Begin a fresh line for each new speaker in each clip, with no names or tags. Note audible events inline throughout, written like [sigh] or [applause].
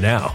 now.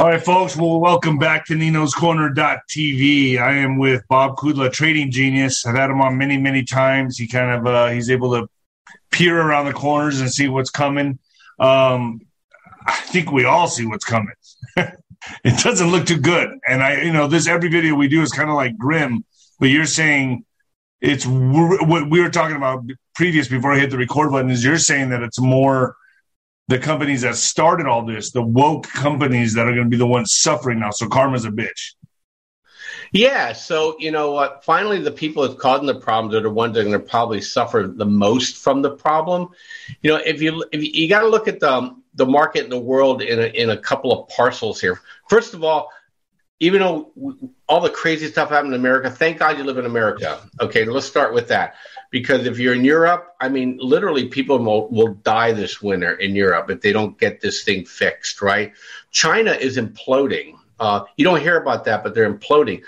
All right, folks. Well, welcome back to Nino's Corner.tv. I am with Bob Kudla, trading genius. I've had him on many, many times. He kind of uh, he's able to peer around the corners and see what's coming. Um, I think we all see what's coming. [laughs] it doesn't look too good. And I, you know, this every video we do is kind of like grim, but you're saying it's what we were talking about previous before I hit the record button is you're saying that it's more the companies that started all this, the woke companies that are going to be the ones suffering now. So karma's a bitch.
Yeah. So, you know what? Finally, the people that's causing the problems are the ones that are going to probably suffer the most from the problem. You know, if you, if you, you got to look at the, the market in the world in a, in a couple of parcels here. First of all, even though all the crazy stuff happened in America, thank God you live in America. Okay, let's start with that. Because if you're in Europe, I mean, literally people will, will die this winter in Europe if they don't get this thing fixed, right? China is imploding. Uh, you don't hear about that, but they're imploding.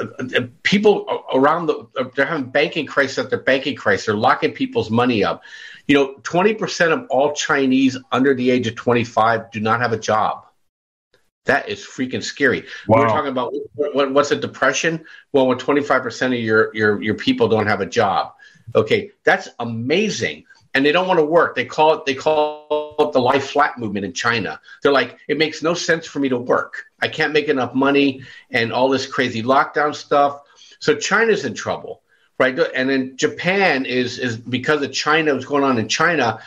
Uh, uh people around the, uh, they're having banking crisis after banking crisis. They're locking people's money up. You know, 20% of all Chinese under the age of 25 do not have a job. That is freaking scary. Wow. We are talking about what, what's a depression? Well, when 25% of your, your, your people don't have a job. Okay, that's amazing. And they don't want to work. They call it they call it the lie flat movement in China. They're like, it makes no sense for me to work. I can't make enough money and all this crazy lockdown stuff. So China's in trouble right? And then Japan is is because of China, what's going on in China,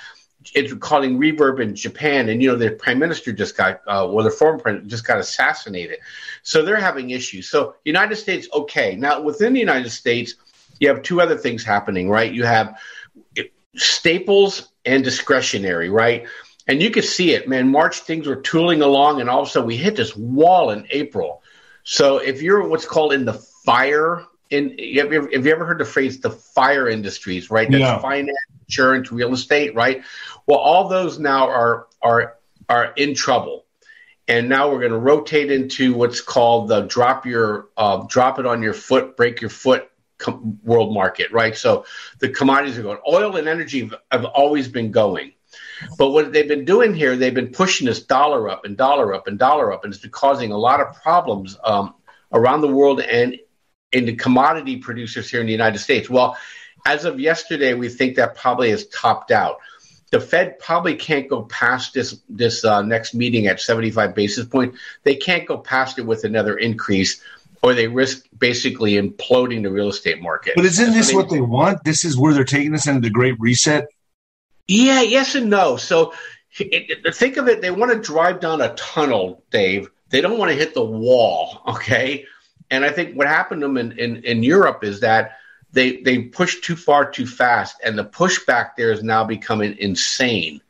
it's calling reverb in Japan, and you know the prime minister just got, uh, well, the former president just got assassinated, so they're having issues. So United States, okay, now within the United States, you have two other things happening, right? You have staples and discretionary, right? And you could see it, man. March things were tooling along, and all of a sudden we hit this wall in April. So if you're what's called in the fire in have you, ever, have you ever heard the phrase the fire industries right that's yeah. finance insurance real estate right? Well all those now are are are in trouble. And now we're going to rotate into what's called the drop your uh, drop it on your foot break your foot com- world market right? So the commodities are going oil and energy have, have always been going. But what they've been doing here they've been pushing this dollar up and dollar up and dollar up and it's been causing a lot of problems um, around the world and in the commodity producers here in the United States? Well, as of yesterday, we think that probably has topped out. The Fed probably can't go past this this uh, next meeting at 75 basis point. They can't go past it with another increase, or they risk basically imploding the real estate market.
But isn't this what they want? This is where they're taking us into the Great Reset.
Yeah, yes and no. So it, it, think of it. They want to drive down a tunnel, Dave. They don't want to hit the wall. Okay, and I think what happened to them in, in, in Europe is that they they pushed too far too fast, and the pushback there is now becoming insane.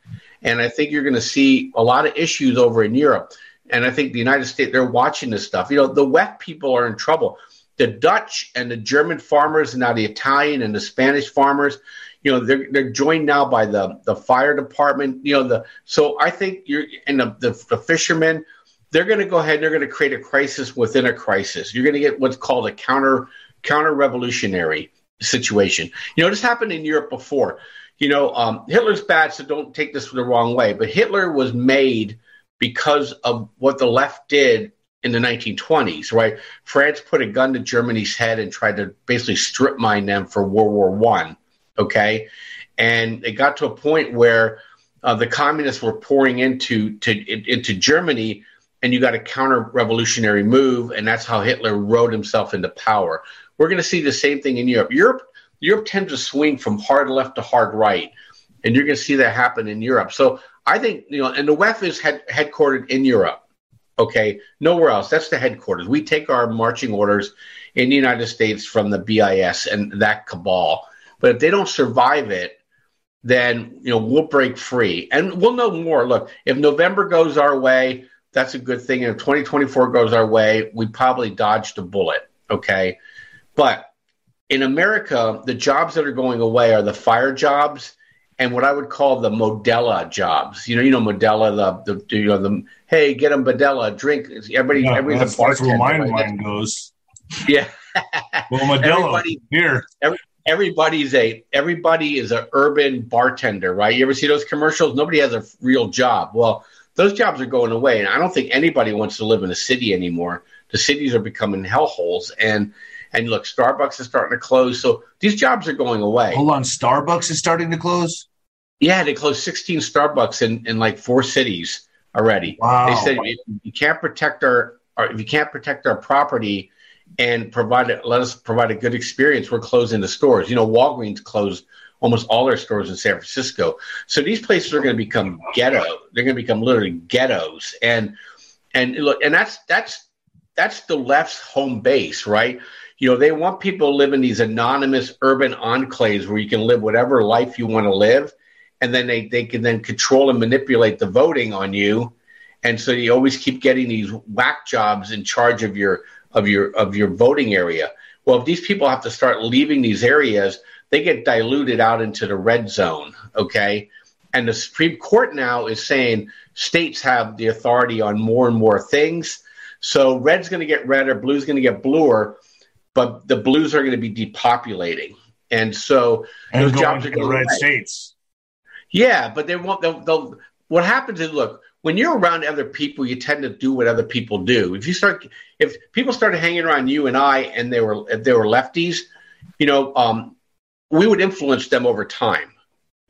And I think you're going to see a lot of issues over in Europe. And I think the United States they're watching this stuff. You know, the WEF people are in trouble. The Dutch and the German farmers, and now the Italian and the Spanish farmers, you know, they're they're joined now by the the fire department. You know, the so I think you're and the, the, the fishermen they're going to go ahead and they're going to create a crisis within a crisis. You're going to get what's called a counter counter revolutionary situation. You know, this happened in Europe before. You know, um, Hitler's bad, so don't take this the wrong way. But Hitler was made because of what the left did in the 1920s, right? France put a gun to Germany's head and tried to basically strip mine them for World War One. Okay, and it got to a point where uh, the communists were pouring into to, into Germany and you got a counter revolutionary move, and that's how Hitler rode himself into power. We're going to see the same thing in Europe. Europe Europe tends to swing from hard left to hard right, and you're going to see that happen in Europe. So I think you know, and the WEF is head, headquartered in Europe. Okay, nowhere else. That's the headquarters. We take our marching orders in the United States from the BIS and that cabal. But if they don't survive it, then you know we'll break free and we'll know more. Look, if November goes our way, that's a good thing. And if 2024 goes our way, we probably dodged a bullet. Okay, but in America, the jobs that are going away are the fire jobs and what I would call the Modella jobs. You know, you know Modelo, the, the you know the hey, get them Modella, drink. Everybody, yeah, everybody's
that's, a bartender. That's where my mind goes.
Yeah. [laughs]
well, Modelo here.
Every, everybody's a everybody is an urban bartender, right? You ever see those commercials? Nobody has a real job. Well, those jobs are going away, and I don't think anybody wants to live in a city anymore. The cities are becoming hellholes, and and look, Starbucks is starting to close, so these jobs are going away.
Hold on, Starbucks is starting to close.
Yeah, they closed 16 Starbucks in, in like four cities already.
Wow.
They said if you can't protect our, our if you can't protect our property and provide it, let us provide a good experience, we're closing the stores. You know, Walgreens closed almost all their stores in San Francisco. So these places are going to become ghetto. They're going to become literally ghettos. And and look, and that's that's that's the left's home base, right? You know, they want people to live in these anonymous urban enclaves where you can live whatever life you want to live and then they, they can then control and manipulate the voting on you. And so you always keep getting these whack jobs in charge of your of your of your voting area. Well if these people have to start leaving these areas they get diluted out into the red zone okay? And the supreme court now is saying states have the authority on more and more things. So red's going to get redder blue's going to get bluer but the blues are going to be depopulating and so
and those jobs are going to red states
yeah, but they won't. They'll, they'll, what happens is, look, when you're around other people, you tend to do what other people do. If you start, if people started hanging around you and I, and they were if they were lefties, you know, um, we would influence them over time,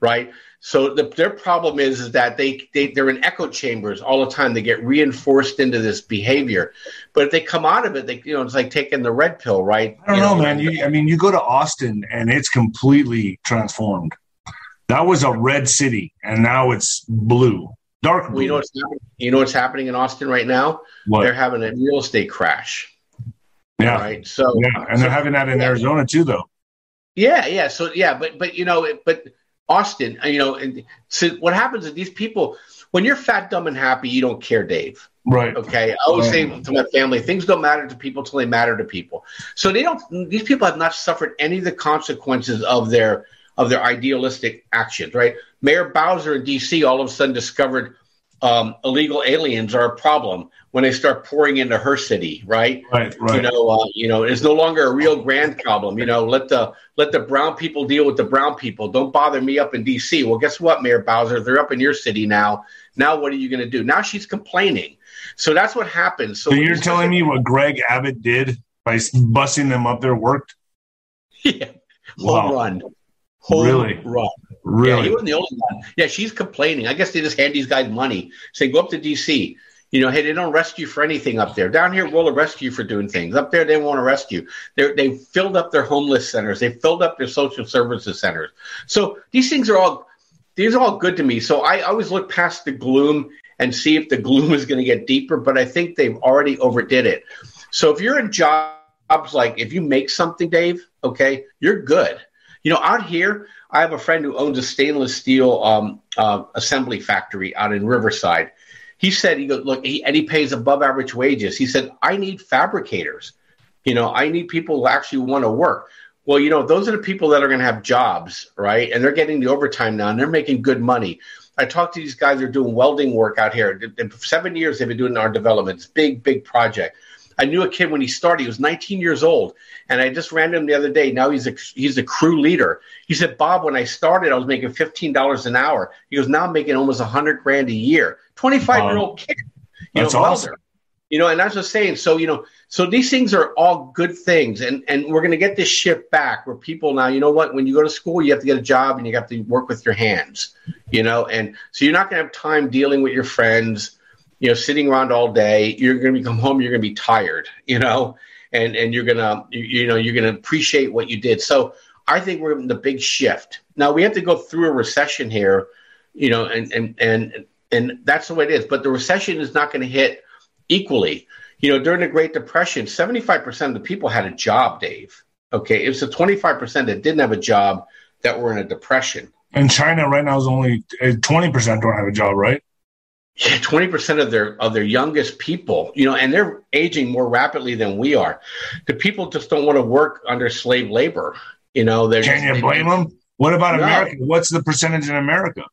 right? So the, their problem is, is that they, they they're in echo chambers all the time. They get reinforced into this behavior, but if they come out of it, they you know it's like taking the red pill, right?
I don't you know, know, man. You, I mean, you go to Austin and it's completely transformed. That was a red city, and now it's blue, dark blue.
Well, you know what's happening? You know what's happening in Austin right now?
What?
They're having a real estate crash.
Yeah.
Right. So
yeah, and they're having that in yeah. Arizona too, though.
Yeah, yeah. So yeah, but but you know, but Austin, uh, you know, and so what happens is these people, when you're fat, dumb, and happy, you don't care, Dave.
Right.
Okay. I always say to my family, things don't matter to people until they matter to people. So they don't. These people have not suffered any of the consequences of their of their idealistic actions, right? Mayor Bowser in D.C. all of a sudden discovered um, illegal aliens are a problem when they start pouring into her city, right?
Right, right.
You know, uh, you know, it's no longer a real grand problem. You know, let the let the brown people deal with the brown people. Don't bother me up in D.C. Well, guess what, Mayor Bowser? They're up in your city now. Now, what are you going to do? Now she's complaining. So that's what happens.
So, so you're telling me what Greg Abbott did by busing them up there worked? [laughs]
Yeah, home wow. run
home really?
run.
Really?
Yeah, he wasn't the only one. Yeah, she's complaining. I guess they just hand these guys money, say, go up to D.C. You know, hey, they don't arrest you for anything up there. Down here, we'll arrest you for doing things. Up there, they won't arrest you. They're, they filled up their homeless centers. They filled up their social services centers. So these things are all these are all good to me. So I always look past the gloom and see if the gloom is going to get deeper. But I think they've already overdid it. So if you're in jobs like if you make something, Dave, okay, you're good. You know, out here, I have a friend who owns a stainless steel um, uh, assembly factory out in Riverside. He said, "He goes, look, he, and he pays above average wages." He said, "I need fabricators. You know, I need people who actually want to work." Well, you know, those are the people that are going to have jobs, right? And they're getting the overtime now, and they're making good money. I talked to these guys who are doing welding work out here. In seven years, they've been doing our developments, big, big project. I knew a kid when he started. He was 19 years old, and I just ran him the other day. Now he's a he's a crew leader. He said, "Bob, when I started, I was making 15 dollars an hour. He goes, now I'm making almost 100 grand a year. 25 year old kid,
you That's know, awesome. welder.
You know, and that's just saying. So you know, so these things are all good things, and and we're going to get this shift back where people now, you know what? When you go to school, you have to get a job and you have to work with your hands. You know, and so you're not going to have time dealing with your friends you know, sitting around all day, you're going to come home, you're going to be tired, you know, and and you're gonna you, you know you're gonna appreciate what you did. So I think we're in the big shift. Now we have to go through a recession here, you know, and and and and that's the way it is. But the recession is not going to hit equally. You know, during the Great Depression, 75% of the people had a job, Dave. Okay. It was the 25% that didn't have a job that were in a depression.
And China right now is only uh, twenty percent don't have a job, right?
Yeah, twenty percent of their of their youngest people, you know, and they're aging more rapidly than we are. The people just don't want to work under slave labor. You know, they're
can
just,
you blame them? What about
No.
America? What's the percentage in America?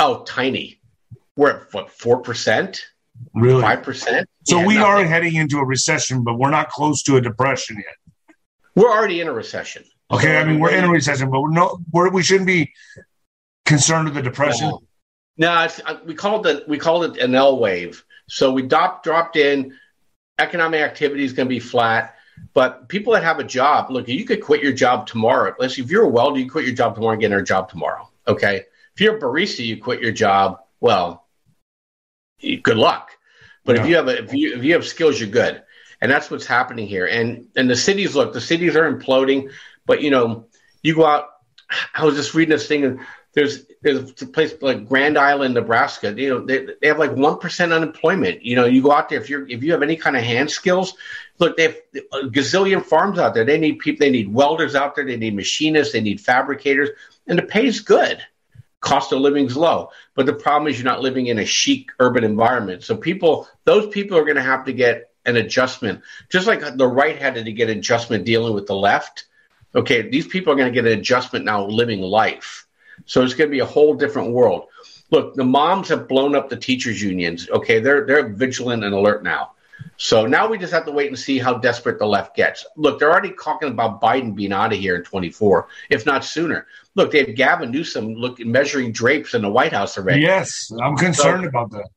Oh, tiny. We're at what four percent,
Really?
five percent.
So we are heading into a recession, but we're not close to a depression yet.
We're already in a recession.
Okay, I mean we're in a recession, but we're no, we're, we shouldn't be concerned with the depression.
No, no it's, uh, we called it we called it an L wave. So we dropped dropped in. Economic activity is going to be flat, but people that have a job, look, you could quit your job tomorrow. Let's see, if you're a welder, you quit your job tomorrow and get another job tomorrow. Okay, if you're a barista, you quit your job. Well, good luck. But if you have a, if you if you have skills, you're good, and that's what's happening here. And and the cities look, the cities are imploding. But you know, you go out. I was just reading this thing, there's there's a place like Grand Island, Nebraska. You know, they, they have like one percent unemployment. You know, you go out there if you're if you have any kind of hand skills. Look, they have a gazillion farms out there. They need people. They need welders out there. They need machinists. They need fabricators, and the pay's good. Cost of living's low, but the problem is you're not living in a chic urban environment. So people, those people are going to have to get an adjustment, just like the right had to get adjustment dealing with the left. Okay, these people are going to get an adjustment now living life. So it's going to be a whole different world. Look, the moms have blown up the teachers unions. Okay, they're they're vigilant and alert now. So now we just have to wait and see how desperate the left gets. Look, they're already talking about Biden being out of here in 24, if not sooner. Look, they have Gavin Newsom look measuring drapes in the White House already.
Yes, I'm concerned about that.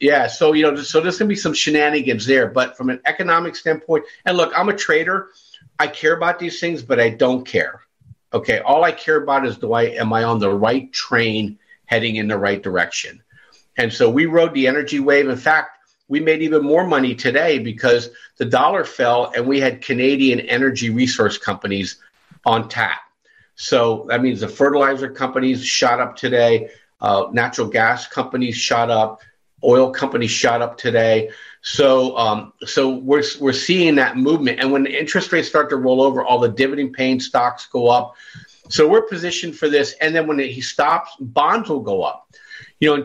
Yeah, so you know, so there's going to be some shenanigans there, but from an economic standpoint, and look, I'm a trader. I care about these things, but I don't care. Okay, all I care about is do I am I on the right train heading in the right direction? And so we rode the energy wave. In fact, we made even more money today because the dollar fell and we had Canadian energy resource companies on tap. So that means the fertilizer companies shot up today, uh, natural gas companies shot up, oil companies shot up today. So, um, so we're we're seeing that movement, and when interest rates start to roll over, all the dividend-paying stocks go up. So we're positioned for this, and then when he stops, bonds will go up. You know,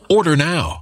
Order now.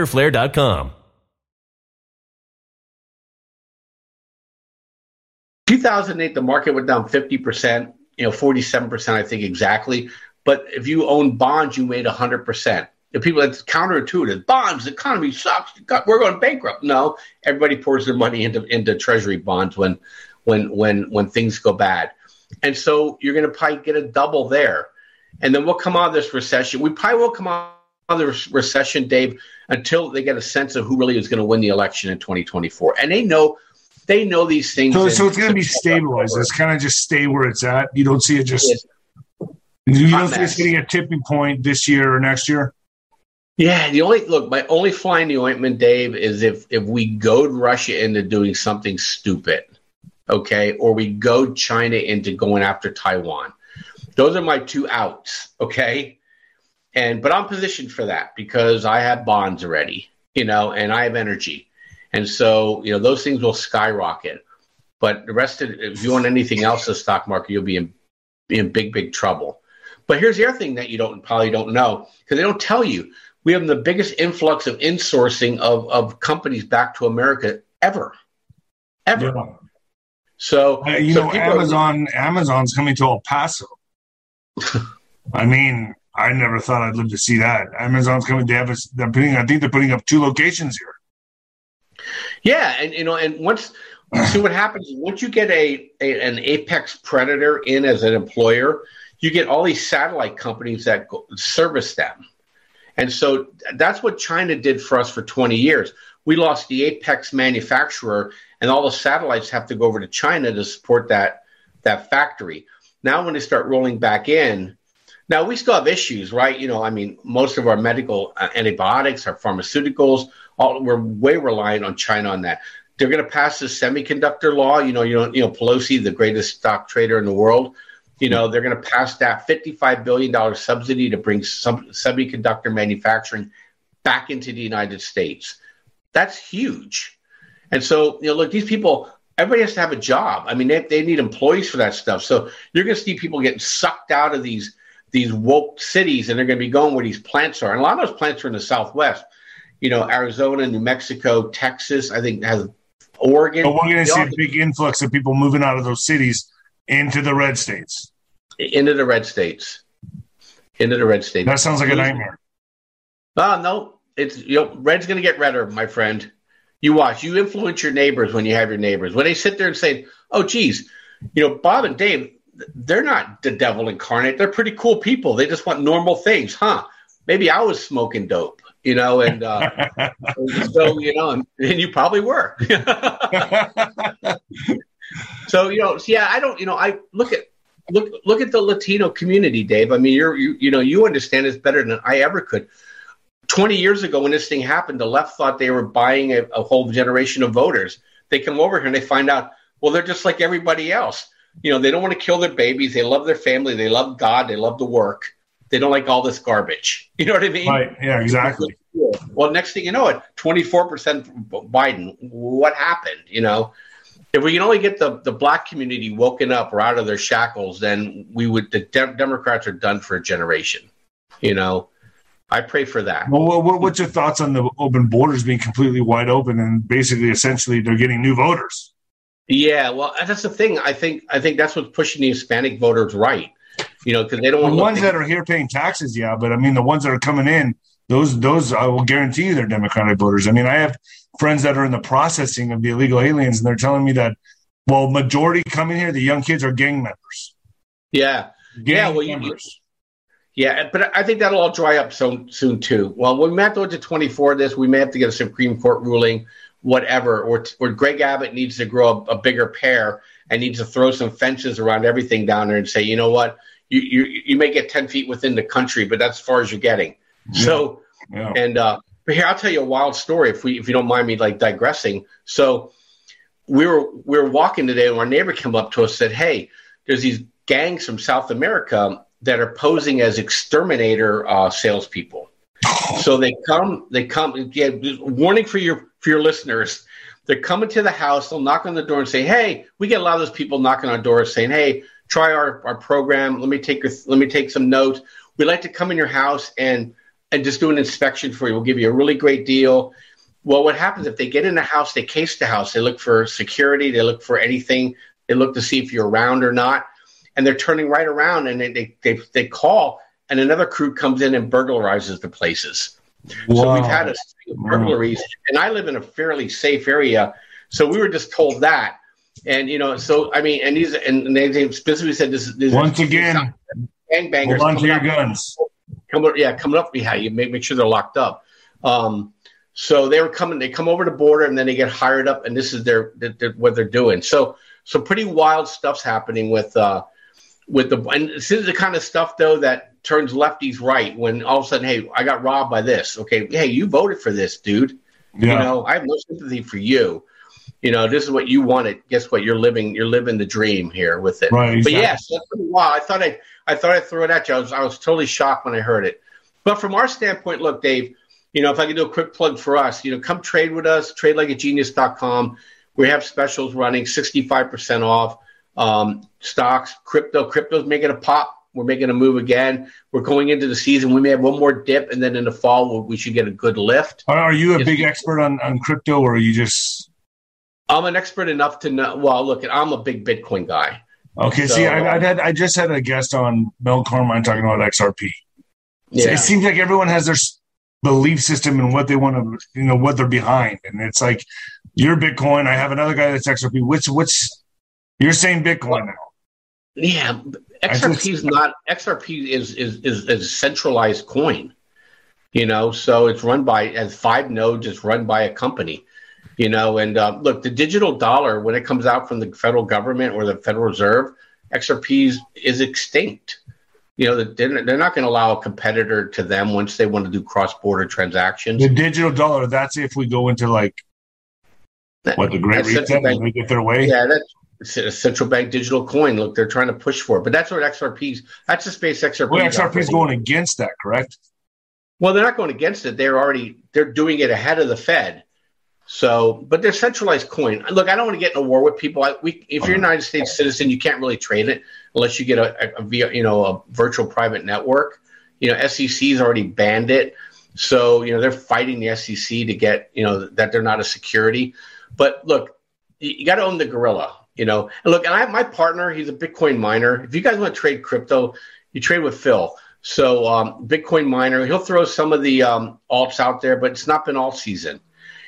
www.fighterflare.com.
2008, the market went down 50%, you know, 47%, I think exactly. But if you own bonds, you made 100%. The people that's counterintuitive. Bonds, the economy sucks. We're going bankrupt. No, everybody pours their money into into treasury bonds when when when when things go bad, and so you're going to probably get a double there. And then we'll come out of this recession. We probably will come out the recession, Dave, until they get a sense of who really is going to win the election in 2024. And they know they know these things.
So, so it's going to be stabilized. It's kind of just stay where it's at. You don't see it just. You don't see it's getting a tipping point this year or next year.
Yeah, the only look, my only fly in the ointment, Dave, is if if we goad Russia into doing something stupid, okay, or we goad China into going after Taiwan. Those are my two outs, okay. And but I'm positioned for that because I have bonds already, you know, and I have energy, and so you know those things will skyrocket. But the rest of if you own anything else in the stock market, you'll be in, be in big big trouble. But here's the other thing that you don't probably don't know because they don't tell you we have the biggest influx of insourcing of, of companies back to America ever, ever. Yeah. So
uh, you
so
know, Amazon are, Amazon's coming to El Paso. [laughs] I mean, I never thought I'd live to see that. Amazon's coming. They have. A, they're putting. I think they're putting up two locations here.
Yeah, and you know, and once see what happens once you get a, a, an apex predator in as an employer, you get all these satellite companies that go, service them. And so that's what China did for us for 20 years. We lost the apex manufacturer, and all the satellites have to go over to China to support that that factory. Now, when they start rolling back in, now we still have issues, right? You know, I mean, most of our medical uh, antibiotics, our pharmaceuticals, all we're way reliant on China on that. They're going to pass this semiconductor law. You know, you know, you know, Pelosi, the greatest stock trader in the world you know, they're going to pass that $55 billion subsidy to bring some semiconductor manufacturing back into the United States. That's huge. And so, you know, look, these people, everybody has to have a job. I mean, they, they need employees for that stuff. So you're going to see people getting sucked out of these these woke cities, and they're going to be going where these plants are. And a lot of those plants are in the Southwest. You know, Arizona, New Mexico, Texas. I think has Oregon.
But we're going to see a big influx of people moving out of those cities into the red states
into the red states. Into the red states.
That sounds like a nightmare.
Uh, no. It's you know, red's gonna get redder, my friend. You watch. You influence your neighbors when you have your neighbors. When they sit there and say, "Oh, geez, you know, Bob and Dave, they're not the devil incarnate. They're pretty cool people. They just want normal things, huh? Maybe I was smoking dope, you know, and uh, so you know, and, and you probably were. [laughs] so you know, so yeah, I don't, you know, I look at look look at the Latino community, Dave. I mean, you're you, you know you understand this better than I ever could. Twenty years ago, when this thing happened, the left thought they were buying a, a whole generation of voters. They come over here and they find out, well, they're just like everybody else. You know, they don't want to kill their babies. They love their family. They love God. They love the work. They don't like all this garbage. [laughs] You know what I mean?
Right. Yeah. Exactly.
Well, next thing you know, it twenty four percent Biden. What happened? You know, if we can only get the, the black community woken up or out of their shackles, then we would the de- Democrats are done for a generation. You know, I pray for that.
Well, what, what's your thoughts on the open borders being completely wide open and basically, essentially, they're getting new voters?
Yeah, well, that's the thing. I think I think that's what's pushing the Hispanic voters right. You know, because they don't want
the ones that are here paying taxes, yeah. But I mean, the ones that are coming in, those those I will guarantee you they're Democratic voters. I mean, I have friends that are in the processing of the illegal aliens, and they're telling me that well, majority coming here, the young kids are gang members.
Yeah,
Gang
yeah. Well, you,
members.
yeah, but I think that'll all dry up so soon too. Well, we may have to go to 24 of this. We may have to get a Supreme Court ruling, whatever, or or Greg Abbott needs to grow a, a bigger pair and needs to throw some fences around everything down there and say, you know what, you you you may get 10 feet within the country, but that's as far as you're getting. So,
yeah.
and uh, but here I'll tell you a wild story if we if you don't mind me like digressing. So we were we were walking today, and our neighbor came up to us and said, "Hey, there's these gangs from South America that are posing as exterminator uh, salespeople. [laughs] So they come, they come. Yeah, warning for your for your listeners: they're coming to the house. They'll knock on the door and say, "Hey, we get a lot of those people knocking on doors saying, "Hey, try our our program. Let me take your let me take some notes. We'd like to come in your house and and just do an inspection for you. We'll give you a really great deal." Well, what happens if they get in the house, they case the house, they look for security, they look for anything, they look to see if you're around or not, and they're turning right around and they they they, they call and another crew comes in and burglarizes the places. So we've had a string of burglaries, and I live in a fairly safe area, so we were just told that. And you know, so I mean, and these and they specifically said this. this
Once again,
gangbangers.
hold on to your
up-
guns.
coming yeah coming up behind you make, make sure they're locked up um so they were coming they come over the border and then they get hired up and this is their, their, their what they're doing so so pretty wild stuff's happening with uh with the and this is the kind of stuff though that turns lefties right when all of a sudden hey i got robbed by this. Okay hey you voted for this dude.
Yeah.
you know i have no sympathy for you. You know this is what you wanted. Guess what? You're living you're living the dream here with it.
Right,
but
exactly.
yes that's pretty wild. I thought i i thought i'd throw it at you. I was, I was totally shocked when i heard it. But from our standpoint look dave you know if i could do a quick plug for us you know come trade with us tradelikeagenius.com we have specials running 65% off um, stocks crypto crypto's making a pop we're making a move again we're going into the season we may have one more dip and then in the fall we should get a good lift
Are, are you a
Yes.
big expert on, on crypto, or are you just
I'm an expert enough to know. Well, look, I'm a big Bitcoin guy.
okay?
So,
see, I, I had I just had a guest on Mel Carmine talking about XRP.
Yeah,
It seems like everyone has their belief system and what they want to, you know, what they're behind, and it's like you're Bitcoin. I have another guy that's XRP. Which which you're saying Bitcoin now?
yeah. XRP is not XRP is is is a centralized coin. You know, so it's run by as five nodes. It's run by a company. You know, and uh, look, the digital dollar when it comes out from the federal government or the Federal Reserve, XRP is, extinct. You know, they're, they're not going to allow a competitor to them once they want to do cross border transactions.
The digital dollar. That's if we go into like what the Great Reset and they get their way.
Yeah, that's a central bank digital coin. Look, they're trying to push for it, but that's what XRP's. That's the space XRP.
Well, XRP is going against that, correct?
Well, they're not going against it. They're already they're doing it ahead of the Fed. So, but they're centralized coin. Look, I don't want to get in a war with people. I, we, if you're a United States citizen, you can't really trade it unless you get a, a, a via, you know a virtual private network. You know, SEC's already banned it. So, you know, they're fighting the SEC to get, you know, that they're not a security. But look, you, you got to own the gorilla, you know. And look, and I have my partner, he's a Bitcoin miner. If you guys want to trade crypto, you trade with Phil. So, um, Bitcoin miner, he'll throw some of the um, alts out there, but it's not been alt season.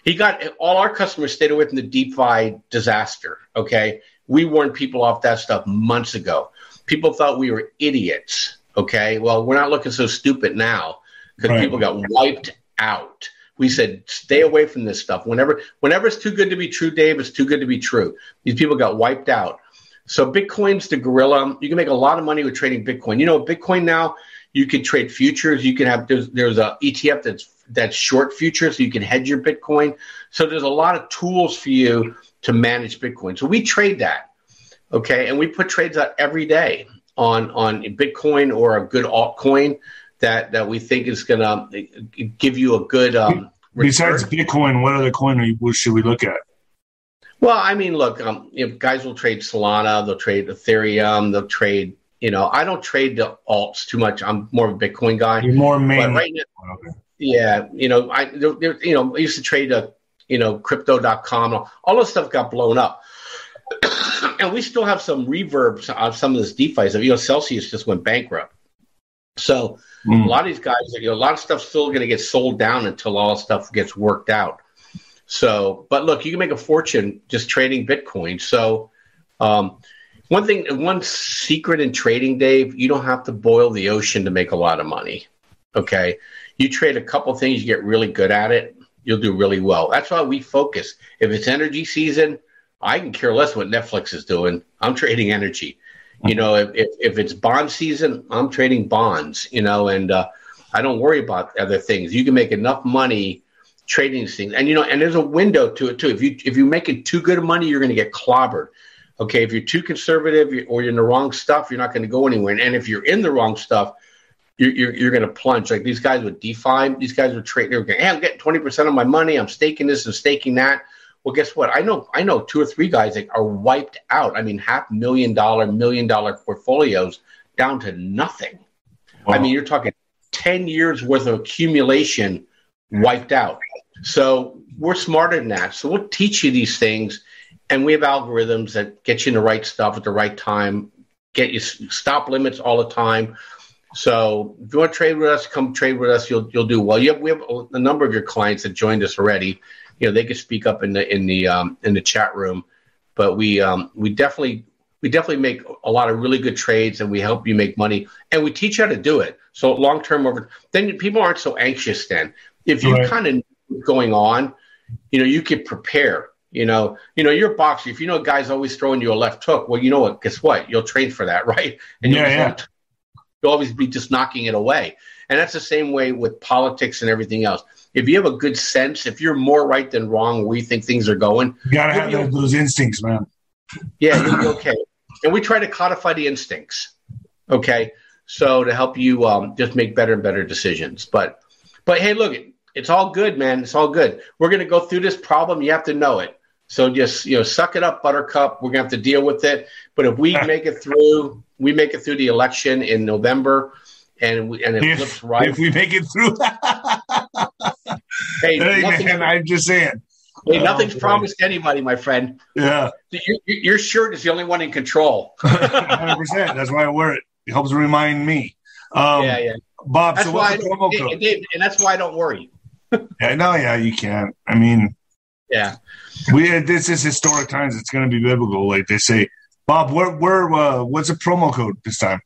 He got all our customers stayed away from the DeFi disaster. Okay. We warned people off that stuff months ago. People thought we were idiots. Okay. Well, we're not looking so stupid now because
Right.
people got wiped out. We said, stay away from this stuff. Whenever, whenever it's too good to be true, Dave, it's too good to be true. These people got wiped out. So Bitcoin's the gorilla. You can make a lot of money with trading Bitcoin. You know, Bitcoin now, you can trade futures. You can have there's, there's a ETF that's that's short futures, so you can hedge your Bitcoin. So there's a lot of tools for you to manage Bitcoin. So we trade that, okay, and we put trades out every day on on Bitcoin or a good altcoin that that we think is going to give you a good um,
Besides. Bitcoin, what other coin are you, should we look at?
Well, I mean, look, um, you know, guys will trade Solana, they'll trade Ethereum, they'll trade. You know, I don't trade the alts too much. I'm more of a Bitcoin guy.
You're more main.
Right now,
Okay.
yeah, you know, I there, there- you know I used to trade a you know crypto.com. All this stuff got blown up, and [coughs] and we still have some reverbs on some of this DeFi stuff. You know, Celsius just went bankrupt. So mm. a lot of these guys, you know, a lot of stuff's still going to get sold down until all stuff gets worked out. So, but look, you can make a fortune just trading Bitcoin. So, um, one thing, one secret in trading, Dave, you don't have to boil the ocean to make a lot of money. Okay. You trade a couple things, you get really good at it, you'll do really well. That's why we focus. If it's energy season, I can care less what Netflix is doing. I'm trading energy. You know, if, if, if it's bond season, I'm trading bonds, you know, and uh, I don't worry about other things. You can make enough money trading these things. And, you know, and there's a window to it too. If you, if you're making too good of money, you're going to get clobbered. Okay. If you're too conservative or you're in the wrong stuff, you're not going to go anywhere. And if you're in the wrong stuff, you're, you're, you're going to plunge. Like these guys with DeFi, these guys were trading. They were going, hey, I'm getting 20% of my money. I'm staking this and staking that. Well, guess what? I know I know two or three guys that are wiped out. I mean, half million dollar, million dollar portfolios down to nothing. Wow. I mean, you're talking 10 years worth of accumulation wiped out. So we're smarter than that. So we'll teach you these things, and we have algorithms that get you in the right stuff at the right time, get you stop limits all the time. So if you want to trade with us, come trade with us. You'll you'll do well. You have, we have a number of your clients that joined us already you know they could speak up in the in the um, in the chat room. But we um, we definitely we definitely make a lot of really good trades, and we help you make money, and we teach you how to do it. So long term over, then people aren't so anxious. Then if you right. kind of going on, you know you could prepare. You know, you know, you're boxing. If you know a guy's always throwing you a left hook, well, you know what? Guess what? You'll train for that, [laughs] right? And
yeah, yeah.
You'll always be just knocking it away. And that's the same way with politics and everything else if you have a good sense, if you're more right than wrong where you think things are going,
you gotta have those, those instincts, man.
Yeah, you'll be okay. and we try to codify the instincts. Okay, so to help you um, just make better and better decisions. But but hey, look, it's all good, man. It's all good. We're gonna go through this problem. You have to know it. So just you know, suck it up, Buttercup. We're gonna have to deal with it. But if we [laughs] make it through, we make it through the election in November and we, and it if, flips right.
If we make it through, [laughs] hey, hey man, I'm just saying.
Hey, nothing's oh, promised to anybody, my friend.
Yeah,
your, your, shirt is the only one in control. [laughs]
Hundred percent. That's why I wear it. It helps remind me. Um, yeah, yeah. Bob,
that's
so
why I, and, Dave, and that's why I don't worry. [laughs]
yeah, no, yeah, you can't. I mean,
yeah,
we this is historic times. It's going to be biblical, like they say. Bob, where where uh, what's the promo code this time?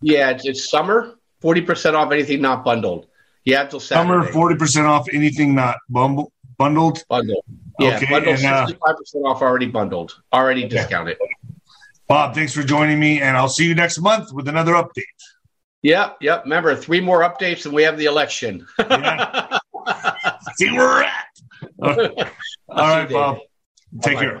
Yeah, it's, it's summer Forty percent off anything not bundled. Yeah, until Saturday.
Summer forty percent off anything not bumble, bundled.
Bundled. Yeah, okay, bundled. Uh, sixty-five percent off already bundled, already okay. discounted.
Bob, thanks for joining me, and I'll see you next month with another update.
Yep, yep. Remember, three more updates, and we have the election. [laughs]
yeah. see where we're at. [laughs] All right, Bob. Take Bye-bye. care.